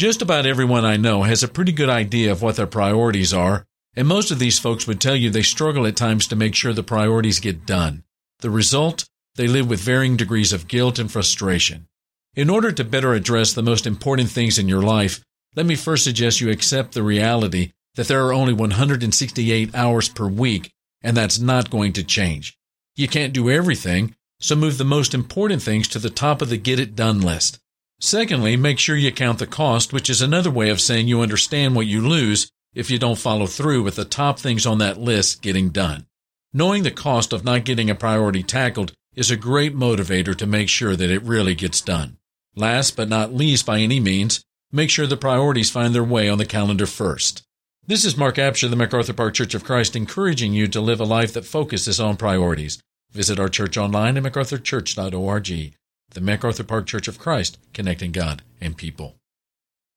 Just about everyone I know has a pretty good idea of what their priorities are, and most of these folks would tell you they struggle at times to make sure the priorities get done. The result? They live with varying degrees of guilt and frustration. In order to better address the most important things in your life, let me first suggest you accept the reality that there are only 168 hours per week, and that's not going to change. You can't do everything, so move the most important things to the top of the get it done list. Secondly, make sure you count the cost, which is another way of saying you understand what you lose if you don't follow through with the top things on that list getting done. Knowing the cost of not getting a priority tackled is a great motivator to make sure that it really gets done. Last but not least by any means, make sure the priorities find their way on the calendar first. This is Mark Absher of the MacArthur Park Church of Christ encouraging you to live a life that focuses on priorities. Visit our church online at macarthurchurch.org. The MacArthur Park Church of Christ, connecting God and people.